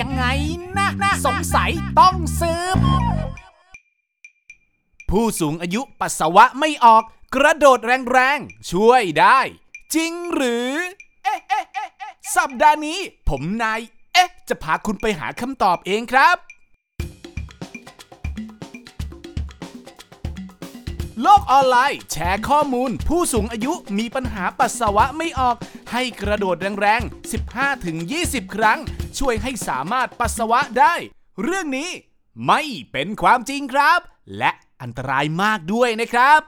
ยังไงนะนะสงสัยต้องสืบ ผู้สูงอายุปัสสาวะไม่ออก กระโดดแรงๆ ช่วยได้ จริงหรือเอสัปดาห์นี้ ผมนาย เอ๊ะ จะพาคุณไปหาคำตอบเองครับ โลกออนไลน์ แชร์ข้อมูล ผู้สูงอายุมีปัญหาปัสสาวะไม่ออก ให้กระโดดแรงๆ 15-20 ครั้ง ช่วยให้สามารถปัสสาวะได้ เรื่องนี้ไม่เป็นความจริงครับ และอันตรายมากด้วยนะครับ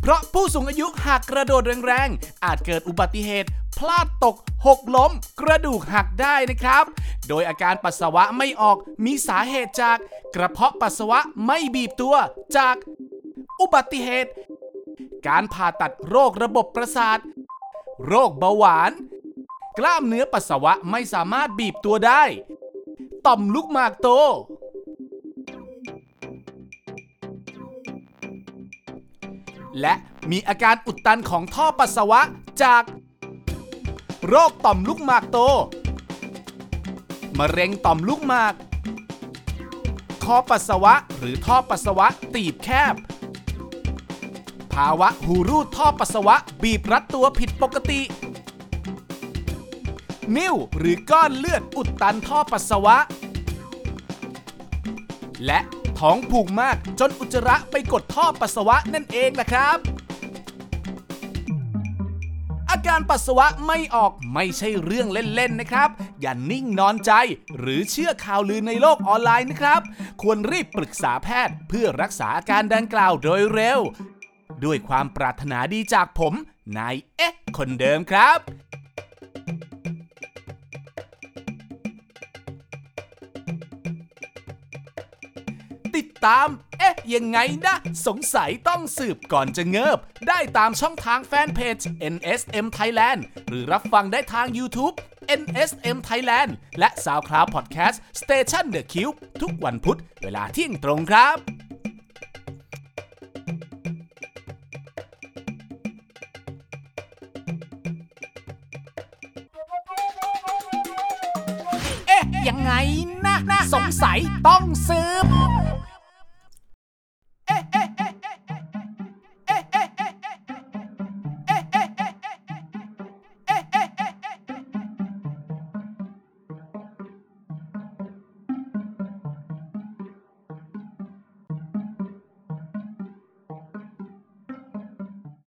เพราะผู้สูงอายุหากกระโดดแรงๆ อาจเกิดอุบัติเหตุ พลาดตก หกล้ม กระดูกหักได้นะครับ โดยอาการปัสสาวะไม่ออกมีสาเหตุจากกระเพาะปัสสาวะไม่บีบตัวจากอุบัติเหตุ การผ่าตัดโรคระบบประสาท โรคเบาหวาน กล้ามเนื้อปัสสาวะไม่สามารถบีบตัวได้ ต่อมลูกหมากโต และมีอาการอุดตันของท่อปัสสาวะจาก โรคต่อมลูกหมากโต มะเร็งต่อมลูกหมากคอปัสสาวะหรือท่อปัสสาวะตีบแคบ ภาวะหูรูดท่อปัสสาวะ บีบรัดตัวผิดปกติ นิ่วหรือก้อนเลือดอุดตันท่อปัสสาวะ และท้องผูกมากจนอุจจาระไปกดท่อปัสสาวะนั่นเองแหละครับ อาการปัสสาวะไม่ออกไม่ใช่เรื่องเล่น ๆ นะครับ อย่านิ่งนอนใจหรือเชื่อข่าวลือในโลกออนไลน์นะครับ ควรรีบปรึกษาแพทย์เพื่อรักษาอาการดังกล่าวโดยเร็ว ด้วยความปรารถนาดีจากผม นายเอ๊ะ คนเดิมครับ ติดตาม เอ๊ะ ยังไงนะ สงสัยต้องสืบก่อนจะเงิบ ได้ตามช่องทางแฟนเพจ NSM Thailand หรือรับฟังได้ทาง YouTube NSM Thailand และ SoundCloud Podcast Station The Cube ทุกวันพุธเวลาเที่ยงตรงครับ ยังไงนะนะ สงสัยต้องซืบ